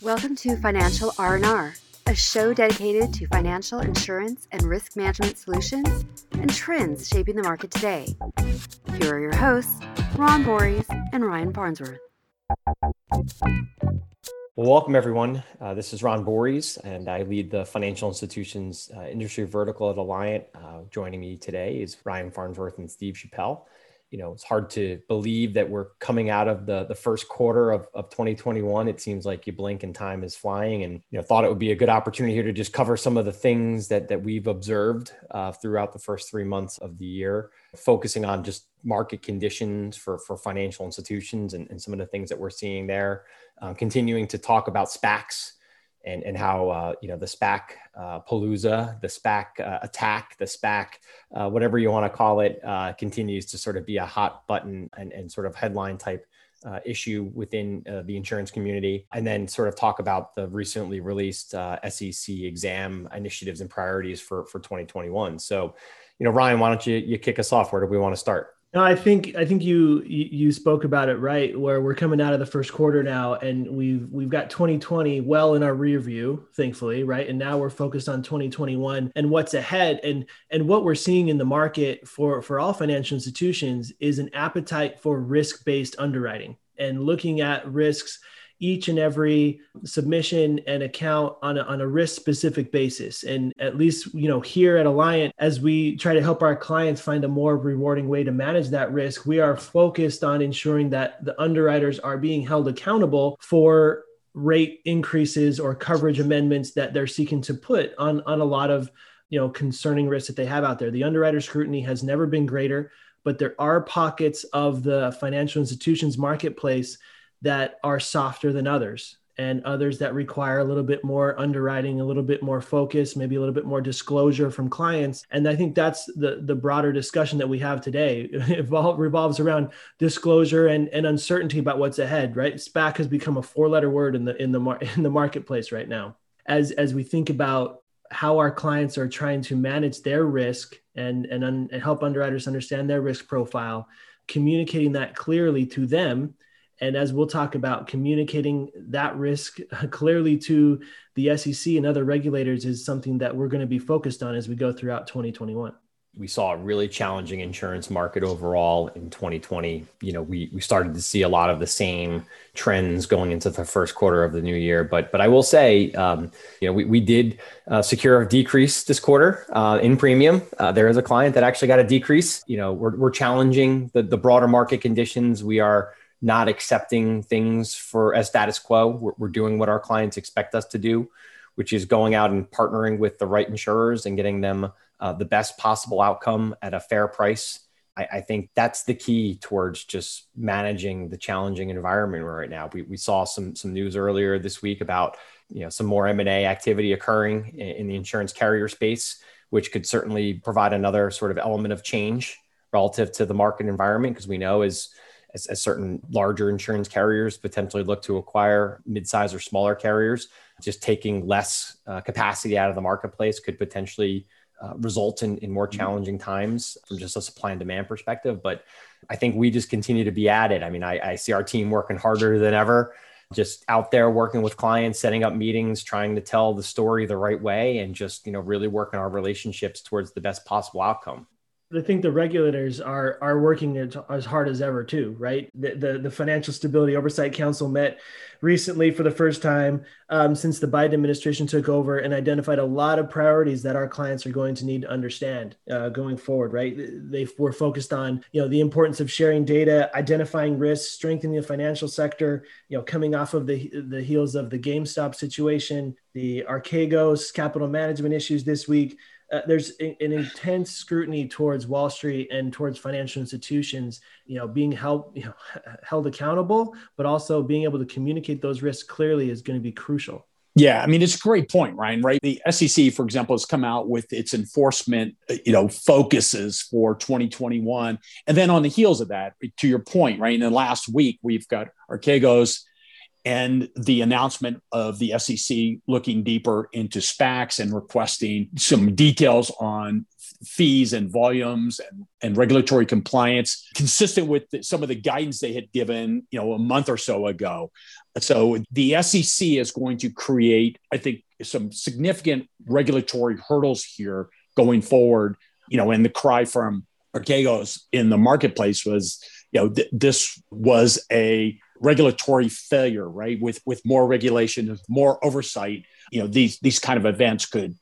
Welcome to Financial R&R, a show dedicated to financial insurance and risk management solutions and trends shaping the market today. Here are your hosts, Ron Borys and Ryan Farnsworth. Well, welcome everyone. Uh, this is Ron Borys, and I lead the financial institutions uh, industry vertical at Alliant. Uh, joining me today is Ryan Farnsworth and Steve Chappell you know, it's hard to believe that we're coming out of the the first quarter of, of 2021. It seems like you blink and time is flying. And you know, thought it would be a good opportunity here to just cover some of the things that that we've observed uh, throughout the first three months of the year, focusing on just market conditions for for financial institutions and, and some of the things that we're seeing there. Uh, continuing to talk about SPACs and and how uh, you know the SPAC uh, palooza, the SPAC uh, attack, the SPAC uh, whatever you want to call it, uh, continues to sort of be a hot button and, and sort of headline type uh, issue within the insurance community, and then sort of talk about the recently released SEC exam initiatives and priorities for for 2021. So, you know, Ryan, why don't you you kick us off? Where do we want to start? No, I think I think you you spoke about it right. Where we're coming out of the first quarter now, and we've we've got 2020 well in our rear view, thankfully, right? And now we're focused on 2021 and what's ahead. And and what we're seeing in the market for for all financial institutions is an appetite for risk based underwriting and looking at risks each and every submission and account on a, on a risk specific basis. And at least, you know, here at Alliant, as we try to help our clients find a more rewarding way to manage that risk, we are focused on ensuring that the underwriters are being held accountable for rate increases or coverage amendments that they're seeking to put on, on a lot of you know concerning risks that they have out there. The underwriter scrutiny has never been greater, but there are pockets of the financial institutions marketplace that are softer than others and others that require a little bit more underwriting a little bit more focus maybe a little bit more disclosure from clients. And i think that's the the broader discussion that we have today. It revolves around disclosure and, and uncertainty about what's ahead right? Spac has become a four letter word in the in the mar- in the marketplace right now. As as we think about how our clients are trying to manage their risk and and, un- and help underwriters understand their risk profile communicating that clearly to them and as we'll talk about, communicating that risk clearly to the SEC and other regulators is something that we're going to be focused on as we go throughout 2021 we saw a really challenging insurance market overall in 2020. You know, we we started to see a lot of the same trends going into the first quarter of the new year. But but I will say, um, you know, we we did uh, secure a decrease this quarter uh, in premium. Uh, there is a client that actually got a decrease. You know, we're we're challenging the the broader market conditions. We are not accepting things for as status quo. We're, we're, doing what our clients expect us to do, which is going out and partnering with the right insurers and getting them uh, the best possible outcome at a fair price. I, I, think that's the key towards just managing the challenging environment we're right now. We, we saw some some news earlier this week about you know some more M&A activity occurring in, in the insurance carrier space, which could certainly provide another sort of element of change relative to the market environment because we know as as, as certain larger insurance carriers potentially look to acquire mid-size or smaller carriers. Just taking less uh, capacity out of the marketplace could potentially uh, result in, in more mm-hmm. challenging times from just a supply and demand perspective. But I think we just continue to be at it. I mean, I, I see our team working harder than ever, just out there working with clients, setting up meetings, trying to tell the story the right way, and just you know really working our relationships towards the best possible outcome. I think the regulators are are working as hard as ever too, right? The, the, the Financial Stability Oversight Council met recently for the first time um, since the Biden administration took over and identified a lot of priorities that our clients are going to need to understand uh, going forward, right? They were focused on you know the importance of sharing data, identifying risks, strengthening the financial sector. You know, coming off of the the heels of the GameStop situation, the Archegos capital management issues this week uh, there's an intense scrutiny towards Wall Street and towards financial institutions, you know, being held, you know, held accountable, but also being able to communicate those risks clearly is going to be crucial. Yeah, I mean it's a great point, Ryan. Right? The SEC, for example, has come out with its enforcement, uh, you know, focuses for 2021, and then on the heels of that, to your point, right? In the last week, we've got Archegos and the announcement of the SEC looking deeper into SPACs and requesting some details on fees and volumes and, and regulatory compliance, consistent with the, some of the guidance they had given, you know, a month or so ago. So the SEC is going to create, I think, some significant regulatory hurdles here going forward. You know, and the cry from Archegos in the marketplace was, you know, th- this was a regulatory failure, right? With with more regulation, more oversight, you know, these these kind of events could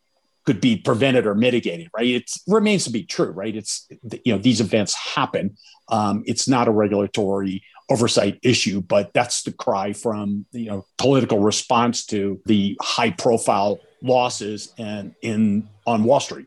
could be prevented or mitigated, right? It remains to be true, right? It's you know these events happen. Um, it's not a regulatory oversight issue, but that's the cry from you know political response to the high profile losses and in on Wall Street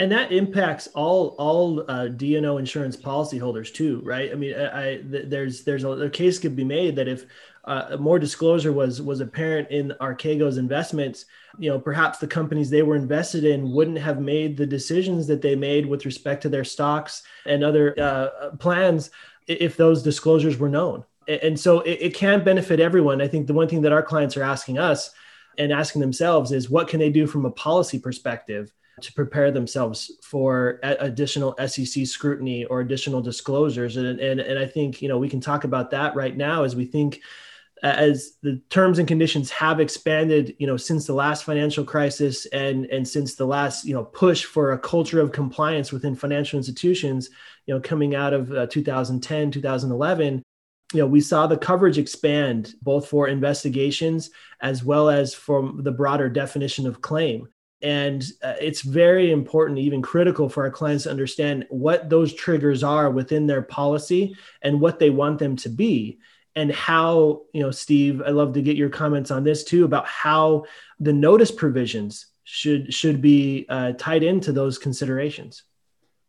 and that impacts all all uh, D&O insurance policyholders too, right? I mean, I, I there's there's a, a, case could be made that if uh, more disclosure was was apparent in Archegos investments, you know, perhaps the companies they were invested in wouldn't have made the decisions that they made with respect to their stocks and other uh, plans if those disclosures were known. And so it, it can benefit everyone. I think the one thing that our clients are asking us and asking themselves is what can they do from a policy perspective to prepare themselves for additional SEC scrutiny or additional disclosures. And, and, and I think, you know, we can talk about that right now as we think as the terms and conditions have expanded, you know, since the last financial crisis and, and since the last, you know, push for a culture of compliance within financial institutions, you know, coming out of uh, 2010, 2011, you know, we saw the coverage expand both for investigations as well as from the broader definition of claim and uh, it's very important even critical for our clients to understand what those triggers are within their policy and what they want them to be. And how you know steve i love to get your comments on this too about how the notice provisions should should be uh, tied into those considerations.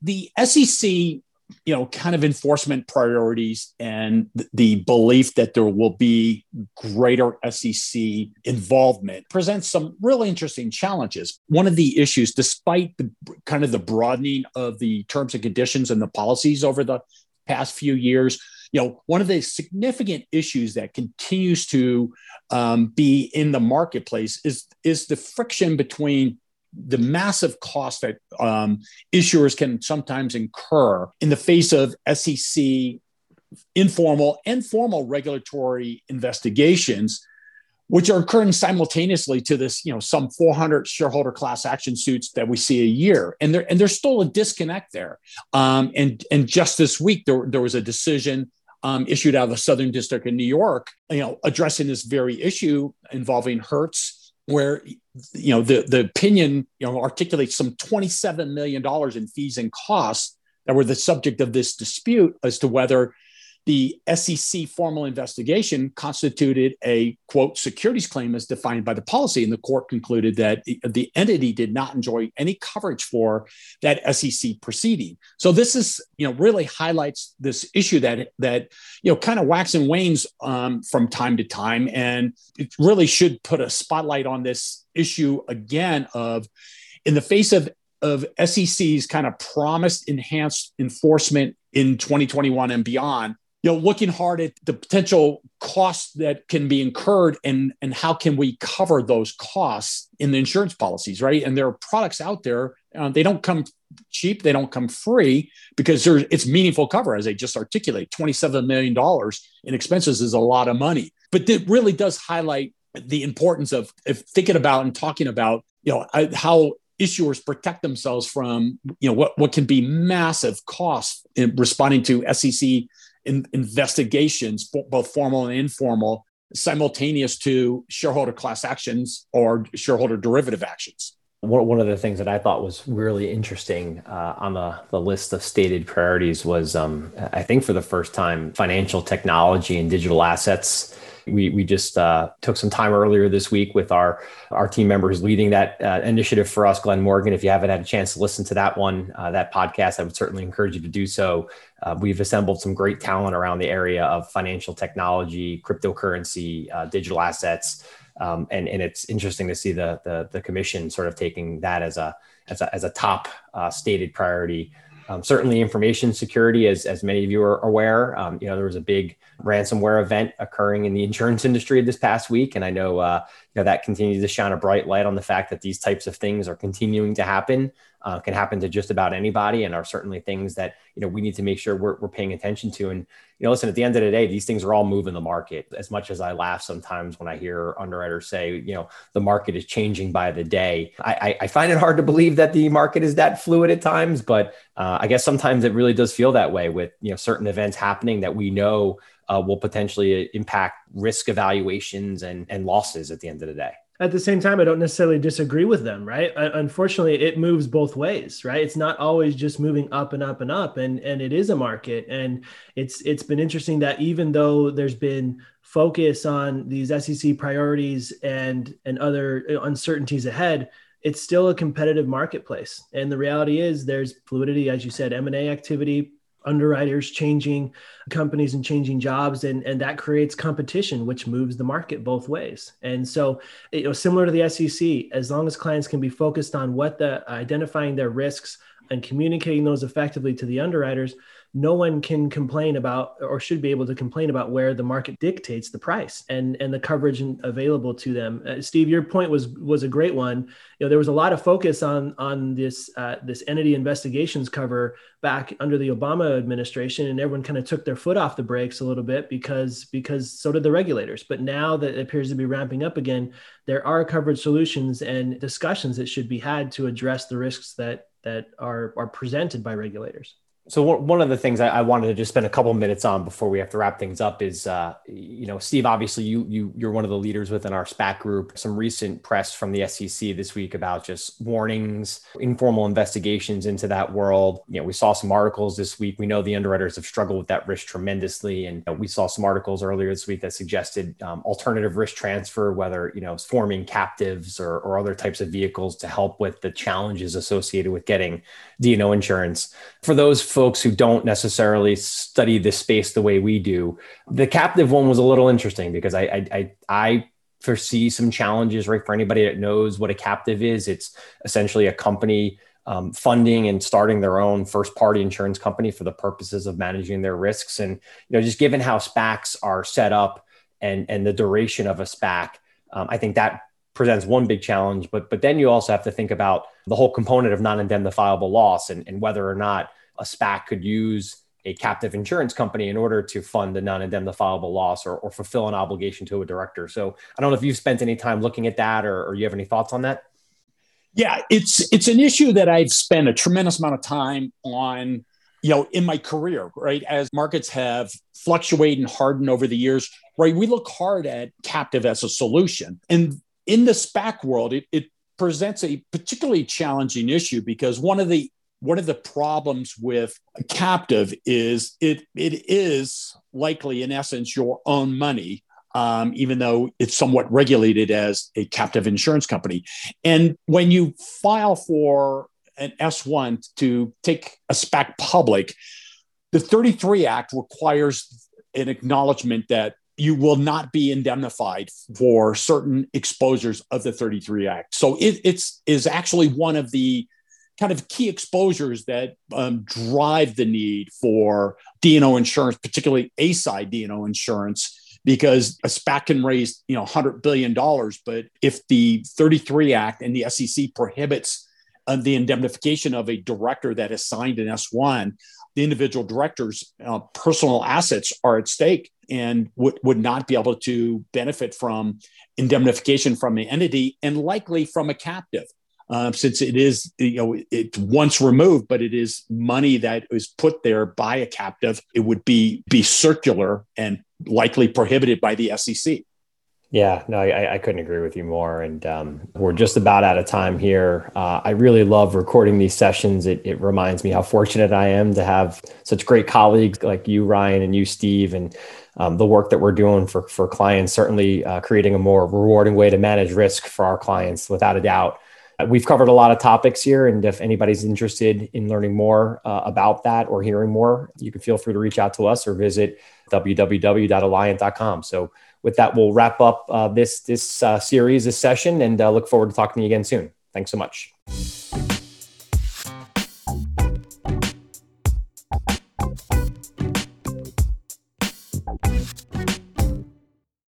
The sec you know, kind of enforcement priorities and the belief that there will be greater SEC involvement presents some really interesting challenges. One of the issues, despite the kind of the broadening of the terms and conditions and the policies over the past few years, you know, one of the significant issues that continues to um, be in the marketplace is is the friction between the massive cost that um, issuers can sometimes incur in the face of SEC informal and formal regulatory investigations, which are occurring simultaneously to this, you know, some 400 shareholder class action suits that we see a year, and there and there's still a disconnect there. Um, and and just this week there, there was a decision um, issued out of the Southern District in New York, you know, addressing this very issue involving Hertz where you know the the opinion you know articulates some 27 million dollars in fees and costs that were the subject of this dispute as to whether the SEC formal investigation constituted a quote securities claim as defined by the policy, and the court concluded that the entity did not enjoy any coverage for that SEC proceeding. So this is you know really highlights this issue that that you know kind of wax and wanes um, from time to time, and it really should put a spotlight on this issue again of in the face of of SEC's kind of promised enhanced enforcement in 2021 and beyond you know looking hard at the potential costs that can be incurred and and how can we cover those costs in the insurance policies right? And there are products out there uh, they don't come cheap they don't come free because there's it's meaningful cover as i just articulate 27 million dollars in expenses is a lot of money. But it really does highlight the importance of, of thinking about and talking about you know how issuers protect themselves from you know what, what can be massive costs in responding to sec in, investigations, both formal and informal, simultaneous to shareholder class actions or shareholder derivative actions. One of the things that I thought was really interesting uh, on the, the list of stated priorities was, um, I think for the first time, financial technology and digital assets we we just uh, took some time earlier this week with our our team members leading that uh, initiative for us, Glenn Morgan. If you haven't had a chance to listen to that one, uh, that podcast, I would certainly encourage you to do so. Uh, we've assembled some great talent around the area of financial technology, cryptocurrency, uh, digital assets. Um, and, and it's interesting to see the, the, the commission sort of taking that as a as a, as a top uh, stated priority um, certainly, information security, as, as many of you are aware, um, you know there was a big ransomware event occurring in the insurance industry this past week, and I know uh, you know that continues to shine a bright light on the fact that these types of things are continuing to happen. Uh, can happen to just about anybody and are certainly things that you know we need to make sure we're, we're paying attention to. And you know listen at the end of the day these things are all moving the market. As much as i laugh sometimes when i hear underwriters say you know the market is changing by the day i, I find it hard to believe that the market is that fluid at times. But uh, i guess sometimes it really does feel that way with you know certain events happening that we know uh, will potentially impact risk evaluations and, and losses at the end of the day at the same time, I don't necessarily disagree with them, right? Unfortunately, it moves both ways, right? It's not always just moving up and up and up, and and it is a market, and it's it's been interesting that even though there's been focus on these SEC priorities and and other uh, uncertainties ahead, it's still a competitive marketplace, and the reality is there's fluidity, as you said, M and A activity underwriters changing companies and changing jobs and and that creates competition which moves the market both ways. And so you know similar to the sec as long as clients can be focused on what the identifying their risks and communicating those effectively to the underwriters no one can complain about or should be able to complain about where the market dictates the price and and the coverage available to them. Uh, Steve, your point was was a great one. You know, there was a lot of focus on on this uh, this entity investigations cover back under the Obama administration, and everyone kind of took their foot off the brakes a little bit because because so did the regulators. But now that it appears to be ramping up again, there are coverage solutions and discussions that should be had to address the risks that that are are presented by regulators. So one of the things I wanted to just spend a couple minutes on before we have to wrap things up is, uh, you know, Steve. Obviously, you you you're one of the leaders within our SPAC group. Some recent press from the SEC this week about just warnings, informal investigations into that world. You know, we saw some articles this week. We know the underwriters have struggled with that risk tremendously, and we saw some articles earlier this week that suggested um, alternative risk transfer, whether you know forming captives or, or other types of vehicles to help with the challenges associated with getting D&O insurance. For those folks who don't necessarily study this space the way we do, the captive one was a little interesting because I I I, I foresee some challenges right for anybody that knows what a captive is. It's essentially a company um, funding and starting their own first party insurance company for the purposes of managing their risks. And you know, just given how SPACs are set up and and the duration of a SPAC, um, I think that presents one big challenge. But but then you also have to think about the whole component of non-indemnifiable loss and, and whether or not a SPAC could use a captive insurance company in order to fund the non-indemnifiable loss or, or fulfill an obligation to a director. So I don't know if you've spent any time looking at that or, or you have any thoughts on that. Yeah, it's it's an issue that I've spent a tremendous amount of time on you know in my career right as markets have fluctuated and hardened over the years right we look hard at captive as a solution and in the SPAC world, it, it presents a particularly challenging issue because one of the one of the problems with a captive is it it is likely in essence your own money um, even though it's somewhat regulated as a captive insurance company and when you file for an s1 to take a spac public the 33 act requires an acknowledgement that you will not be indemnified for certain exposures of the 33 Act. So it, it's is actually one of the kind of key exposures that um, drive the need for D&O insurance, particularly A-side D&O insurance, because a SPAC can raise you know 100 billion dollars, but if the 33 Act and the SEC prohibits uh, the indemnification of a director that has signed an S1, the individual director's uh, personal assets are at stake and would, would not be able to benefit from indemnification from the entity and likely from a captive. Uh, since it is, you know, it's once removed, but it is money that is put there by a captive, it would be be circular and likely prohibited by the SEC. Yeah, no, I, I couldn't agree with you more. And um, we're just about out of time here. Uh, I really love recording these sessions. It, it reminds me how fortunate I am to have such great colleagues like you, Ryan, and you, Steve, and um, the work that we're doing for, for clients, certainly uh, creating a more rewarding way to manage risk for our clients, without a doubt. We've covered a lot of topics here. And if anybody's interested in learning more uh, about that or hearing more, you can feel free to reach out to us or visit www.alliant.com. So, with that, we'll wrap up uh, this this uh, series, this session, and uh, look forward to talking to you again soon. Thanks so much.